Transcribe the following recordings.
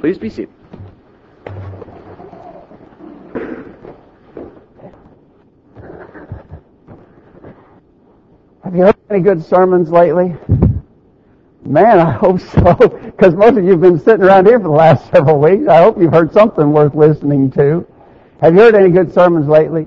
Please be seated. Have you heard any good sermons lately? Man, I hope so, because most of you have been sitting around here for the last several weeks. I hope you've heard something worth listening to. Have you heard any good sermons lately?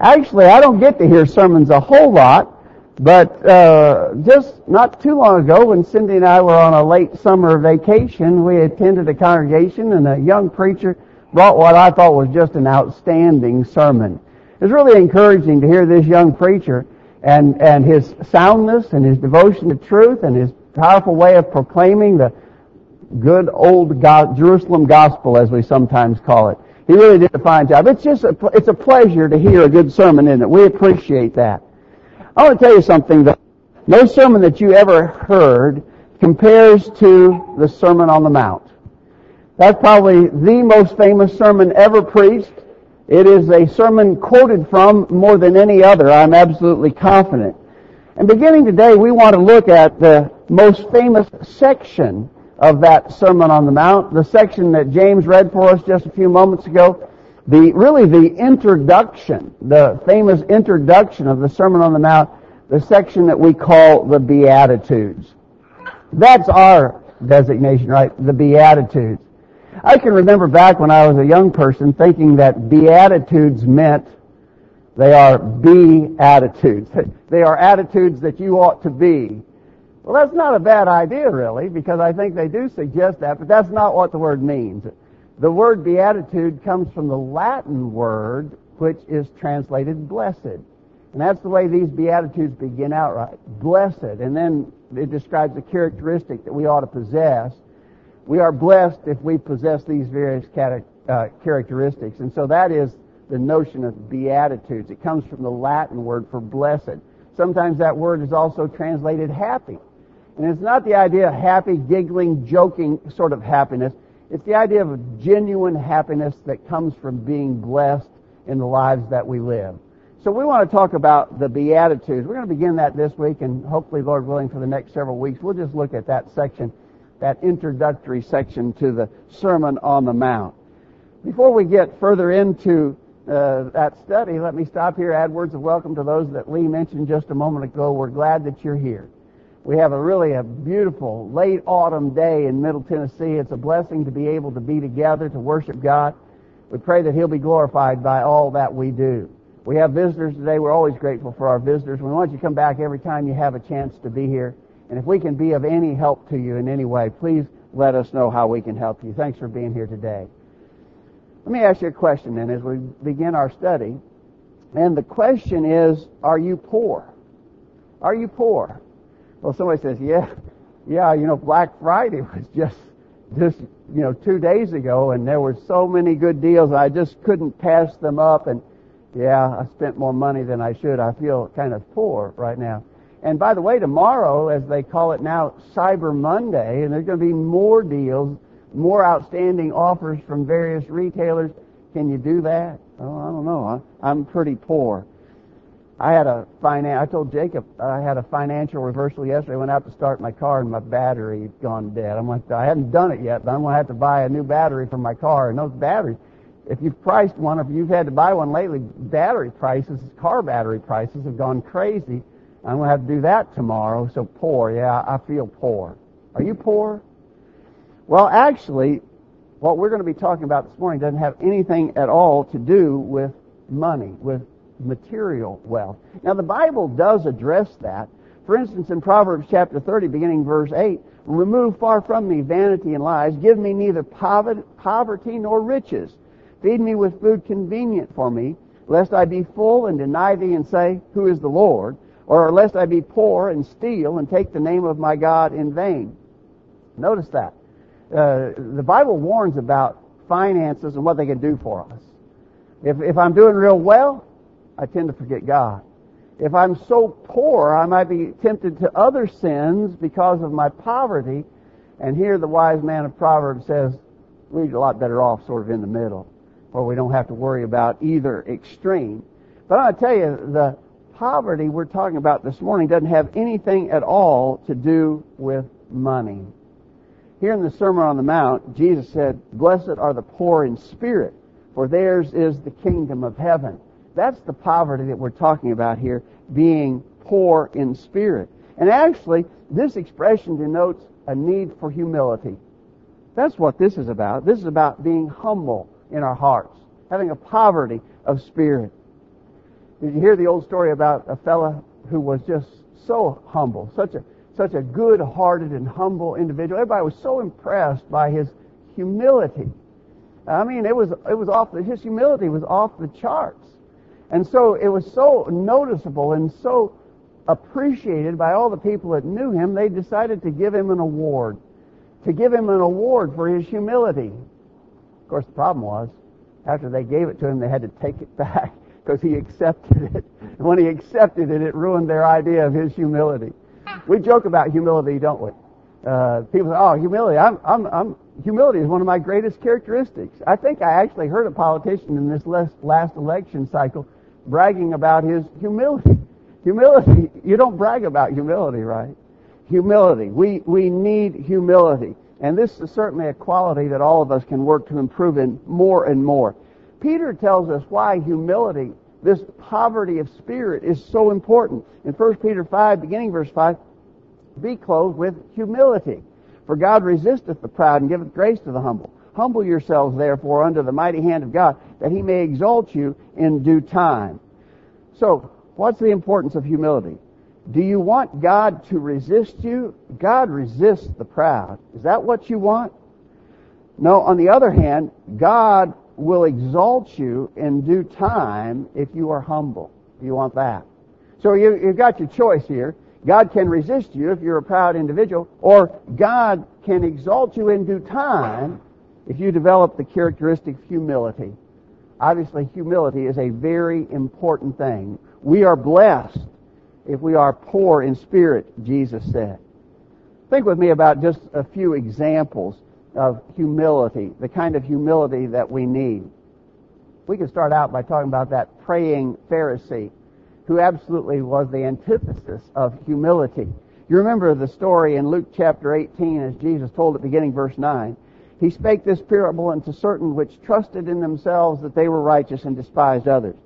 Actually, I don't get to hear sermons a whole lot, but uh, just not too long ago, when Cindy and I were on a late summer vacation, we attended a congregation, and a young preacher brought what I thought was just an outstanding sermon. It was really encouraging to hear this young preacher and, and his soundness and his devotion to truth and his powerful way of proclaiming the good old God, Jerusalem gospel, as we sometimes call it. He really did a fine job. It's just a, it's a pleasure to hear a good sermon, isn't it? We appreciate that. I want to tell you something that no sermon that you ever heard compares to the Sermon on the Mount. That's probably the most famous sermon ever preached. It is a sermon quoted from more than any other, I'm absolutely confident. And beginning today, we want to look at the most famous section of that Sermon on the Mount, the section that James read for us just a few moments ago. The, really the introduction, the famous introduction of the Sermon on the Mount, the section that we call the Beatitudes. That's our designation, right? The Beatitudes. I can remember back when I was a young person thinking that Beatitudes meant they are be attitudes. They are attitudes that you ought to be. Well, that's not a bad idea, really, because I think they do suggest that, but that's not what the word means. The word beatitude comes from the Latin word, which is translated blessed. And that's the way these beatitudes begin outright. Blessed. And then it describes a characteristic that we ought to possess. We are blessed if we possess these various uh, characteristics. And so that is the notion of beatitudes. It comes from the Latin word for blessed. Sometimes that word is also translated happy. And it's not the idea of happy, giggling, joking sort of happiness. It's the idea of genuine happiness that comes from being blessed in the lives that we live. So we want to talk about the Beatitudes. We're going to begin that this week, and hopefully, Lord willing, for the next several weeks, we'll just look at that section that introductory section to the Sermon on the Mount. Before we get further into uh, that study, let me stop here, add words of welcome to those that Lee mentioned just a moment ago. We're glad that you're here. We have a really a beautiful late autumn day in Middle Tennessee. It's a blessing to be able to be together to worship God. We pray that He'll be glorified by all that we do. We have visitors today. We're always grateful for our visitors. We want you to come back every time you have a chance to be here. And if we can be of any help to you in any way, please let us know how we can help you. Thanks for being here today. Let me ask you a question then as we begin our study. And the question is, are you poor? Are you poor? Well, somebody says, yeah, yeah, you know, Black Friday was just, just, you know, two days ago and there were so many good deals I just couldn't pass them up and yeah, I spent more money than I should. I feel kind of poor right now. And by the way, tomorrow, as they call it now, Cyber Monday, and there's going to be more deals, more outstanding offers from various retailers. Can you do that? Oh, I don't know. I'm pretty poor. I had a finan- I told Jacob I had a financial reversal yesterday. I went out to start my car and my battery had gone dead. I'm like, I hadn't done it yet, but I'm going to have to buy a new battery for my car. And those batteries, if you've priced one, if you've had to buy one lately, battery prices, car battery prices have gone crazy. I'm going to have to do that tomorrow. So poor, yeah, I feel poor. Are you poor? Well, actually, what we're going to be talking about this morning doesn't have anything at all to do with money, with material wealth. Now, the Bible does address that. For instance, in Proverbs chapter 30, beginning verse 8, remove far from me vanity and lies. Give me neither poverty nor riches. Feed me with food convenient for me, lest I be full and deny thee and say, Who is the Lord? or lest I be poor and steal and take the name of my God in vain. Notice that. Uh, the Bible warns about finances and what they can do for us. If, if I'm doing real well, I tend to forget God. If I'm so poor, I might be tempted to other sins because of my poverty. And here the wise man of Proverbs says, we're a lot better off sort of in the middle, where we don't have to worry about either extreme. But I'm going to tell you, the poverty we're talking about this morning doesn't have anything at all to do with money. Here in the Sermon on the Mount, Jesus said, Blessed are the poor in spirit, for theirs is the kingdom of heaven. That's the poverty that we're talking about here, being poor in spirit. And actually, this expression denotes a need for humility. That's what this is about. This is about being humble in our hearts, having a poverty of spirit. Did you hear the old story about a fella who was just so humble, such a such a good-hearted and humble individual. Everybody was so impressed by his humility. I mean, it was it was off the, his humility was off the charts, and so it was so noticeable and so appreciated by all the people that knew him. They decided to give him an award, to give him an award for his humility. Of course, the problem was after they gave it to him, they had to take it back because he accepted it. And when he accepted it, it ruined their idea of his humility. We joke about humility, don't we? Uh, people say, "Oh, humility! I'm, I'm, I'm, humility is one of my greatest characteristics." I think I actually heard a politician in this last, last election cycle bragging about his humility. Humility. You don't brag about humility, right? Humility. We we need humility, and this is certainly a quality that all of us can work to improve in more and more. Peter tells us why humility this poverty of spirit is so important. In 1 Peter 5, beginning verse 5, be clothed with humility. For God resisteth the proud and giveth grace to the humble. Humble yourselves therefore under the mighty hand of God, that he may exalt you in due time. So, what's the importance of humility? Do you want God to resist you? God resists the proud. Is that what you want? No, on the other hand, God will exalt you in due time if you are humble. Do you want that. So you, you've got your choice here. God can resist you if you're a proud individual, or God can exalt you in due time if you develop the characteristic of humility. Obviously, humility is a very important thing. We are blessed if we are poor in spirit, Jesus said. Think with me about just a few examples of humility, the kind of humility that we need. We can start out by talking about that praying Pharisee who absolutely was the antithesis of humility. You remember the story in Luke chapter 18 as Jesus told at beginning verse 9. He spake this parable unto certain which trusted in themselves that they were righteous and despised others.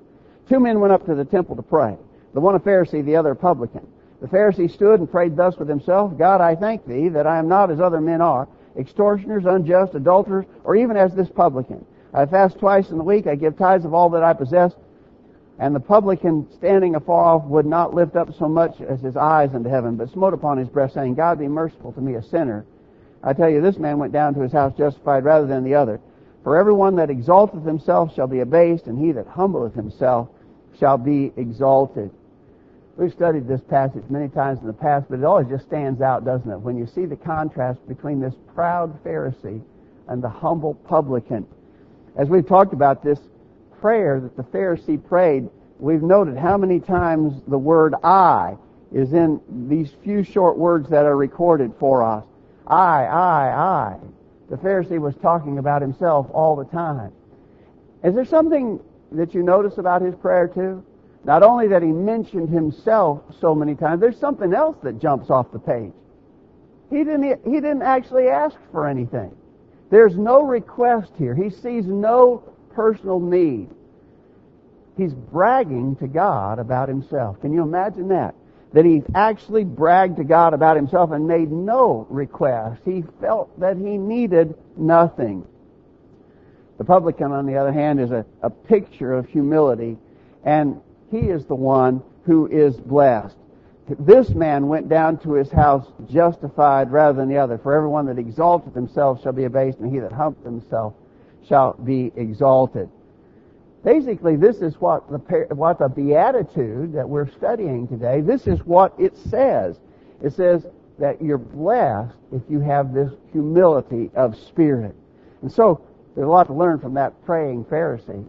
Two men went up to the temple to pray. The one a Pharisee, the other a publican. The Pharisee stood and prayed thus with himself, God, I thank thee that I am not as other men are, extortioners, unjust, adulterers, or even as this publican. I fast twice in the week, I give tithes of all that I possess. And the publican standing afar off would not lift up so much as his eyes unto heaven, but smote upon his breast, saying, God be merciful to me, a sinner. I tell you, this man went down to his house justified rather than the other. For everyone that exalteth himself shall be abased, and he that humbleth himself shall be exalted. We've studied this passage many times in the past, but it always just stands out, doesn't it? When you see the contrast between this proud Pharisee and the humble publican. As we've talked about this prayer that the Pharisee prayed, we've noted how many times the word I is in these few short words that are recorded for us. I, I, I. The Pharisee was talking about himself all the time. Is there something that you notice about his prayer too? Not only that he mentioned himself so many times, there's something else that jumps off the page. He didn't, he didn't actually ask for anything. There's no request here. He sees no personal need. He's bragging to God about himself. Can you imagine that? That he actually bragged to God about himself and made no request. He felt that he needed nothing. The publican, on the other hand, is a, a picture of humility and he is the one who is blessed. This man went down to his house justified rather than the other. For everyone that exalteth himself shall be abased, and he that humbleth himself shall be exalted. Basically, this is what the, what the beatitude that we're studying today, this is what it says. It says that you're blessed if you have this humility of spirit. And so, there's a lot to learn from that praying Pharisee.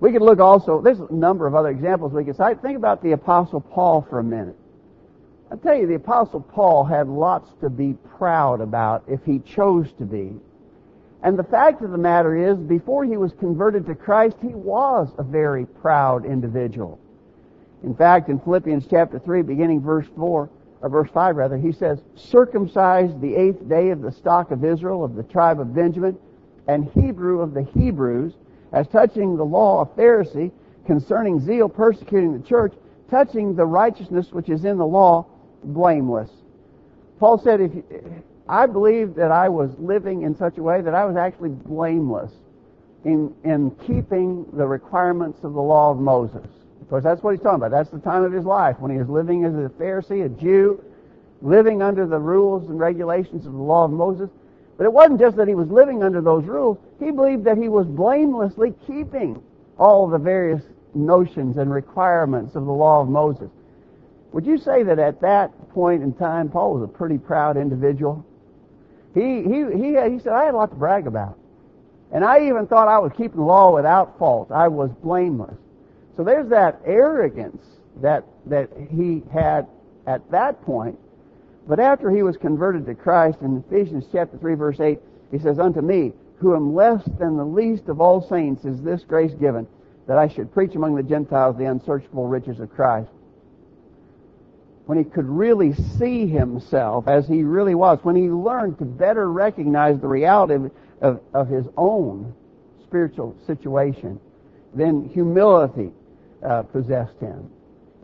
We could look also, there's a number of other examples we could cite. Think about the Apostle Paul for a minute. I tell you, the Apostle Paul had lots to be proud about if he chose to be. And the fact of the matter is, before he was converted to Christ, he was a very proud individual. In fact, in Philippians chapter 3, beginning verse 4, or verse 5 rather, he says, circumcised the eighth day of the stock of Israel, of the tribe of Benjamin, and Hebrew of the Hebrews, as touching the law of Pharisee, concerning zeal persecuting the church, touching the righteousness which is in the law, blameless. Paul said, if I believed that I was living in such a way that I was actually blameless in, in keeping the requirements of the law of Moses. Of course, that's what he's talking about. That's the time of his life when he was living as a Pharisee, a Jew, living under the rules and regulations of the law of Moses. But it wasn't just that he was living under those rules. He believed that he was blamelessly keeping all the various notions and requirements of the law of Moses. Would you say that at that point in time, Paul was a pretty proud individual? He, he, he, uh, he said, I had a lot to brag about. And I even thought I was keeping the law without fault. I was blameless. So there's that arrogance that, that he had at that point. But after he was converted to Christ in Ephesians chapter 3 verse 8, he says, Unto me, who am less than the least of all saints, is this grace given, that I should preach among the Gentiles the unsearchable riches of Christ. When he could really see himself as he really was, when he learned to better recognize the reality of, of, of his own spiritual situation, then humility uh, possessed him.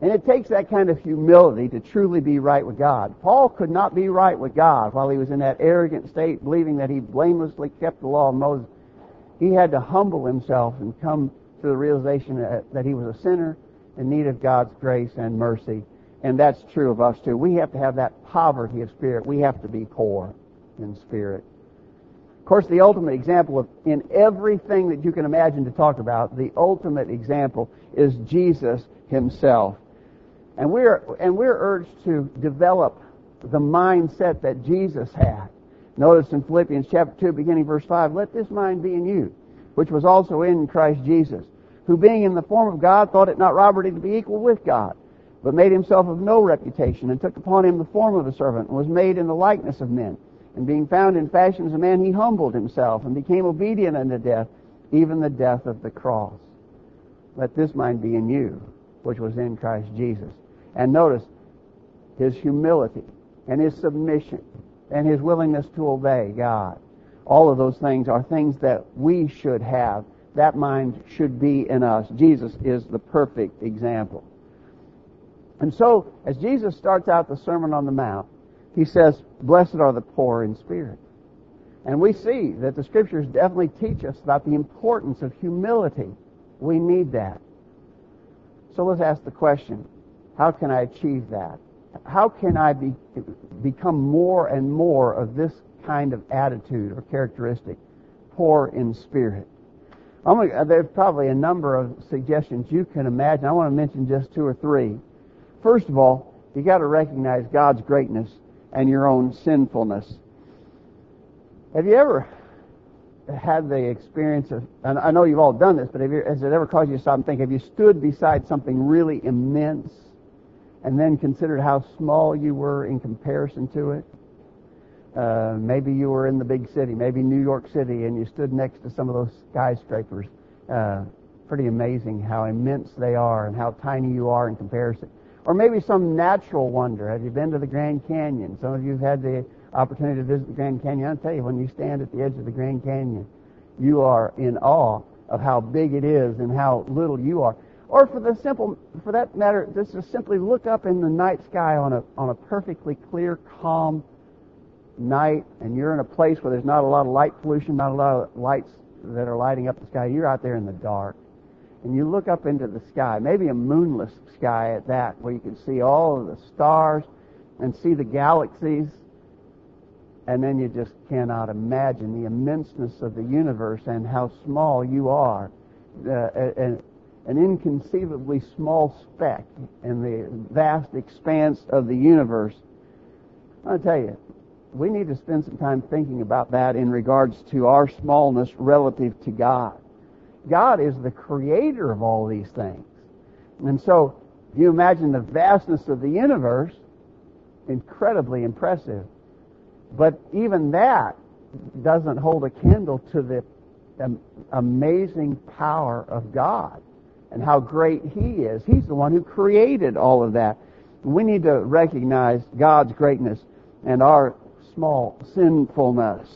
And it takes that kind of humility to truly be right with God. Paul could not be right with God while he was in that arrogant state, believing that he blamelessly kept the law of Moses. He had to humble himself and come to the realization that, that he was a sinner in need of God's grace and mercy. And that's true of us too. We have to have that poverty of spirit. We have to be poor in spirit. Of course, the ultimate example of, in everything that you can imagine to talk about, the ultimate example is Jesus himself. And we're, and we're urged to develop the mindset that Jesus had. Notice in Philippians chapter 2, beginning verse 5, let this mind be in you, which was also in Christ Jesus, who being in the form of God thought it not robbery to be equal with God, but made himself of no reputation, and took upon him the form of a servant, and was made in the likeness of men. And being found in fashion as a man, he humbled himself, and became obedient unto death, even the death of the cross. Let this mind be in you, which was in Christ Jesus. And notice his humility and his submission and his willingness to obey God. All of those things are things that we should have. That mind should be in us. Jesus is the perfect example. And so, as Jesus starts out the Sermon on the Mount, he says, Blessed are the poor in spirit. And we see that the scriptures definitely teach us about the importance of humility. We need that. So let's ask the question, how can I achieve that? How can I be, become more and more of this kind of attitude or characteristic? Poor in spirit. Gonna, there's probably a number of suggestions you can imagine. I want to mention just two or three. First of all, you got to recognize God's greatness and your own sinfulness. Have you ever had the experience of, and I know you've all done this, but you, has it ever caused you to stop and think, have you stood beside something really immense and then considered how small you were in comparison to it? Uh, maybe you were in the big city, maybe New York City, and you stood next to some of those skyscrapers. Uh, pretty amazing how immense they are and how tiny you are in comparison. Or maybe some natural wonder. Have you been to the Grand Canyon? Some of you have had the opportunity to visit the Grand Canyon. I'll tell you, when you stand at the edge of the Grand Canyon, you are in awe of how big it is and how little you are. Or for the simple, for that matter, just to simply look up in the night sky on a on a perfectly clear, calm night, and you're in a place where there's not a lot of light pollution, not a lot of lights that are lighting up the sky. You're out there in the dark, and you look up into the sky, maybe a moonless sky at that, where you can see all of the stars and see the galaxies and then you just cannot imagine the immenseness of the universe and how small you are. Uh, an, an inconceivably small speck in the vast expanse of the universe. I'll tell you, we need to spend some time thinking about that in regards to our smallness relative to God. God is the creator of all these things. And so, you imagine the vastness of the universe, incredibly impressive. But even that doesn't hold a candle to the amazing power of God and how great He is. He's the one who created all of that. We need to recognize God's greatness and our small sinfulness.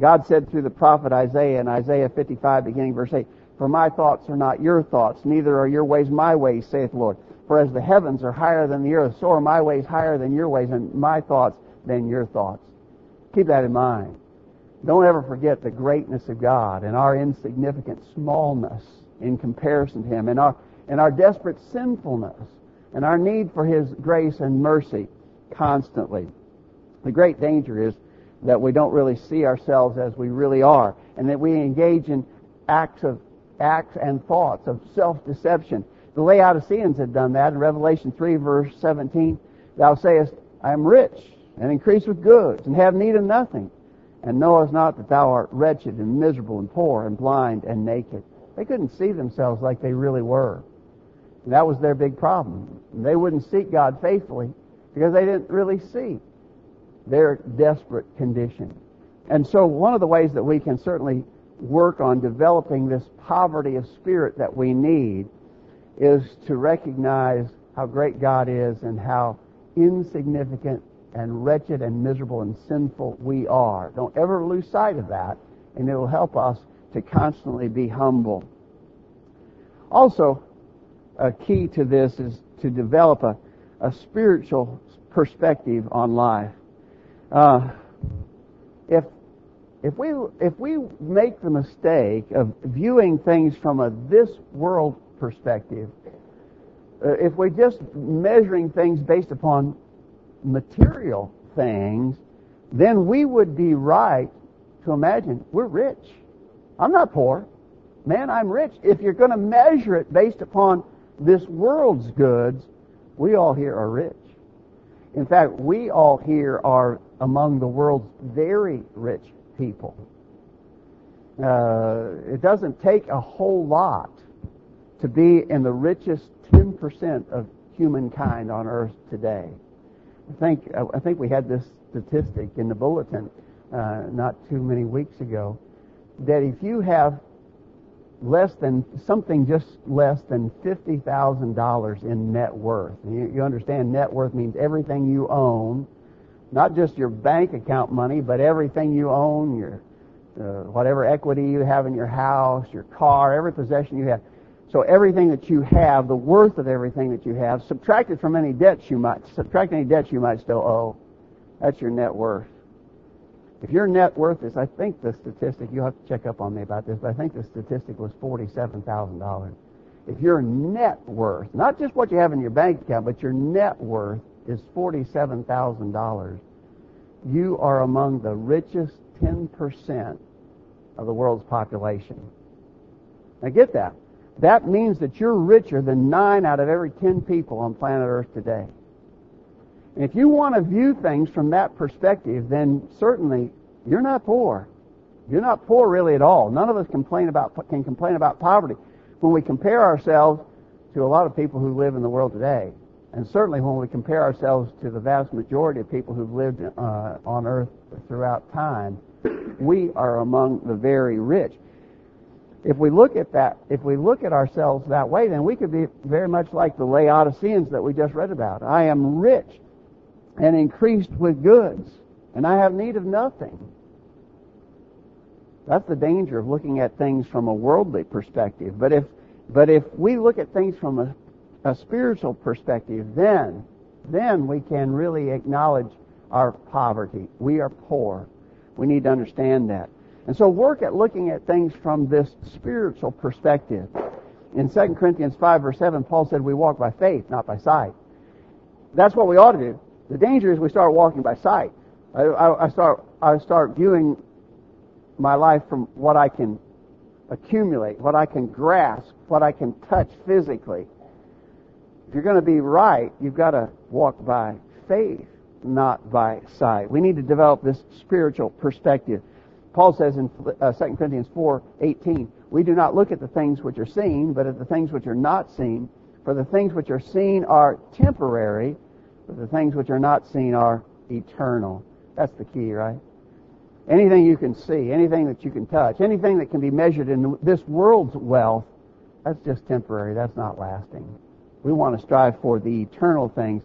God said through the prophet Isaiah in Isaiah 55 beginning verse 8, For my thoughts are not your thoughts, neither are your ways my ways, saith the Lord. For as the heavens are higher than the earth, so are my ways higher than your ways, and my thoughts than your thoughts. Keep that in mind. Don't ever forget the greatness of God and our insignificant smallness in comparison to Him and our, and our desperate sinfulness and our need for His grace and mercy constantly. The great danger is that we don't really see ourselves as we really are and that we engage in acts of acts and thoughts of self-deception. The Laodiceans had done that in Revelation 3 verse 17. Thou sayest, I am rich and increase with goods and have need of nothing and knowest not that thou art wretched and miserable and poor and blind and naked. They couldn't see themselves like they really were. And that was their big problem. They wouldn't seek God faithfully because they didn't really see their desperate condition. And so one of the ways that we can certainly work on developing this poverty of spirit that we need is to recognize how great God is and how insignificant and wretched and miserable and sinful we are. Don't ever lose sight of that, and it will help us to constantly be humble. Also, a key to this is to develop a, a spiritual perspective on life. Uh, if if we if we make the mistake of viewing things from a this world perspective, uh, if we're just measuring things based upon material things, then we would be right to imagine we're rich. I'm not poor. Man, I'm rich. If you're going to measure it based upon this world's goods, we all here are rich. In fact, we all here are among the world's very rich people. Uh, it doesn't take a whole lot to be in the richest 10% of humankind on earth today. I think I think we had this statistic in the bulletin uh, not too many weeks ago that if you have less than something just less than fifty thousand dollars in net worth, you, you understand net worth means everything you own, not just your bank account money, but everything you own, your uh, whatever equity you have in your house, your car, every possession you have. So everything that you have, the worth of everything that you have, subtracted from any debts you might, subtract any debts you might still owe. That's your net worth. If your net worth is, I think the statistic, you'll have to check up on me about this, but I think the statistic was $47,000. If your net worth, not just what you have in your bank account, but your net worth is $47,000, you are among the richest 10% of the world's population. Now get that. That means that you're richer than nine out of every ten people on planet Earth today. And if you want to view things from that perspective, then certainly you're not poor. You're not poor really at all. None of us complain about, can complain about poverty when we compare ourselves to a lot of people who live in the world today. And certainly when we compare ourselves to the vast majority of people who've lived uh, on earth throughout time, we are among the very rich if we look at that, if we look at ourselves that way, then we could be very much like the Laodiceans that we just read about. I am rich and increased with goods, and I have need of nothing. That's the danger of looking at things from a worldly perspective. But if, but if we look at things from a, a spiritual perspective, then, then we can really acknowledge our poverty. We are poor. We need to understand that. And so work at looking at things from this spiritual perspective. In 2 Corinthians 5 verse 7, Paul said we walk by faith, not by sight. That's what we ought to do. The danger is we start walking by sight. I, I, I start, I start viewing my life from what I can accumulate, what I can grasp, what I can touch physically. If you're going to be right, you've got to walk by faith, not by sight. We need to develop this spiritual perspective. Paul says in uh, 2 Corinthians 4:18, "We do not look at the things which are seen, but at the things which are not seen. For the things which are seen are temporary, the things which are not seen are eternal." That's the key, right? Anything you can see, anything that you can touch, anything that can be measured in this world's wealth, that's just temporary. That's not lasting. We want to strive for the eternal things.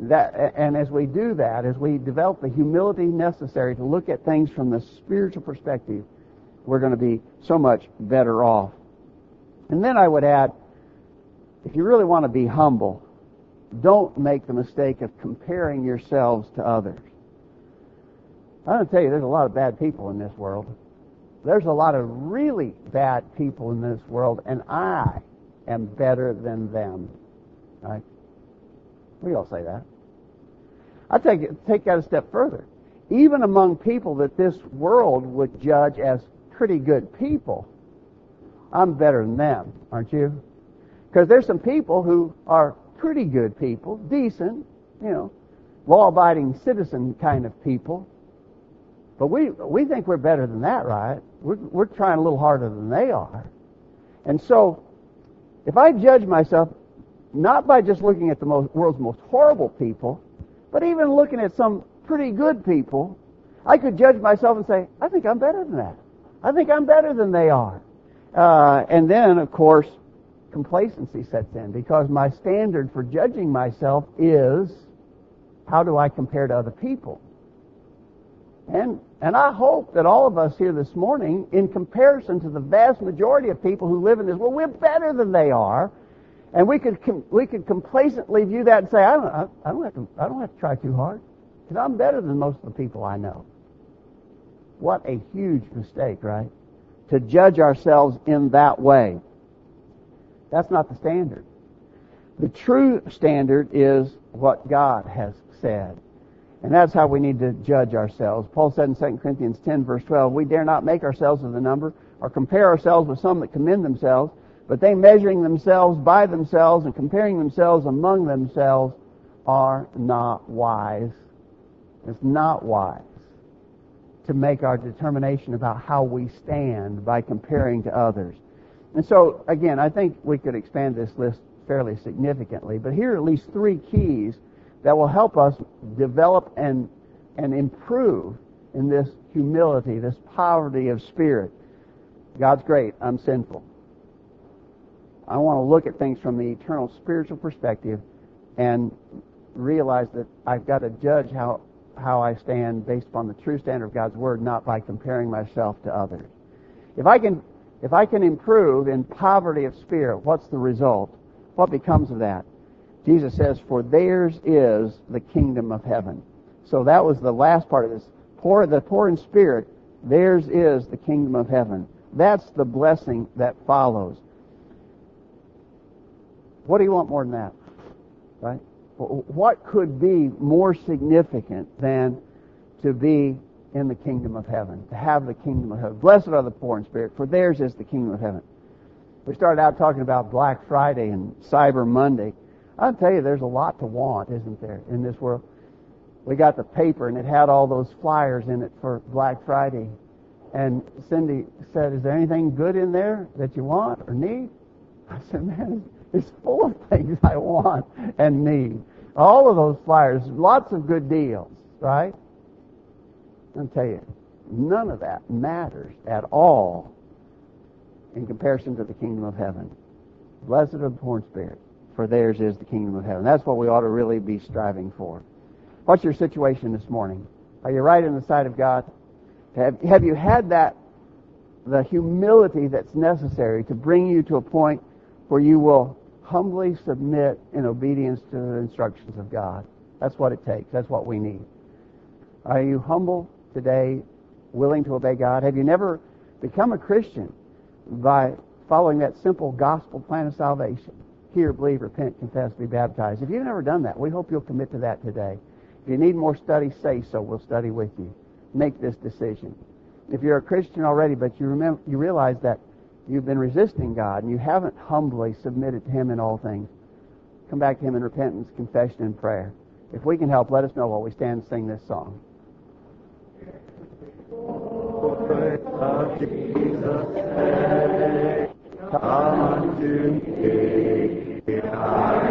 that, and as we do that, as we develop the humility necessary to look at things from the spiritual perspective, we're going to be so much better off. And then I would add, if you really want to be humble, don't make the mistake of comparing yourselves to others. I'm going to tell you, there's a lot of bad people in this world. There's a lot of really bad people in this world, and I am better than them. Right? We all say that. I take it, take that a step further. Even among people that this world would judge as pretty good people, I'm better than them, aren't you? Because there's some people who are pretty good people, decent, you know, law-abiding citizen kind of people. But we we think we're better than that, right? We're we're trying a little harder than they are. And so if I judge myself not by just looking at the most, world's most horrible people, but even looking at some pretty good people, I could judge myself and say, I think I'm better than that. I think I'm better than they are. Uh, and then, of course, complacency sets in because my standard for judging myself is how do I compare to other people? And, and I hope that all of us here this morning, in comparison to the vast majority of people who live in this world, we're better than they are and we could we could complacently view that and say, I don't I, don't have to I don't have to try too hard because I'm better than most of the people I know. What a huge mistake, right? To judge ourselves in that way. That's not the standard. The true standard is what God has said. And that's how we need to judge ourselves. Paul said in 2 Corinthians 10 verse 12, we dare not make ourselves of the number or compare ourselves with some that commend themselves, but they measuring themselves by themselves and comparing themselves among themselves are not wise. It's not wise to make our determination about how we stand by comparing to others. And so, again, I think we could expand this list fairly significantly, but here are at least three keys that will help us develop and, and improve in this humility, this poverty of spirit. God's great, I'm sinful. I want to look at things from the eternal spiritual perspective and realize that I've got to judge how, how I stand based upon the true standard of God's Word, not by comparing myself to others. If I can, if I can improve in poverty of spirit, what's the result? What becomes of that? Jesus says, for theirs is the kingdom of heaven. So that was the last part of this. Poor, the poor in spirit, theirs is the kingdom of heaven. That's the blessing that follows. What do you want more than that? Right? What could be more significant than to be in the kingdom of heaven, to have the kingdom of heaven? Blessed are the poor in spirit, for theirs is the kingdom of heaven. We started out talking about Black Friday and Cyber Monday. I'll tell you, there's a lot to want, isn't there, in this world? We got the paper and it had all those flyers in it for Black Friday. And Cindy said, Is there anything good in there that you want or need? I said, Man, it's full of things I want and need. All of those flyers, lots of good deals, right? I'll tell you, none of that matters at all in comparison to the kingdom of heaven. Blessed are the poor in spirit, for theirs is the kingdom of heaven. That's what we ought to really be striving for. What's your situation this morning? Are you right in the sight of God? Have, have you had that, the humility that's necessary to bring you to a point where you will humbly submit in obedience to the instructions of God. That's what it takes. That's what we need. Are you humble today, willing to obey God? Have you never become a Christian by following that simple gospel plan of salvation? Hear, believe, repent, confess, be baptized. If you've never done that, we hope you'll commit to that today. If you need more study, say so. We'll study with you. Make this decision. If you're a Christian already, but you remember, you realize that you've been resisting God and you haven't humbly submitted to Him in all things, come back to Him in repentance, confession, and prayer. If we can help, let us know while we stand and sing this song. of Jesus name, come unto me, I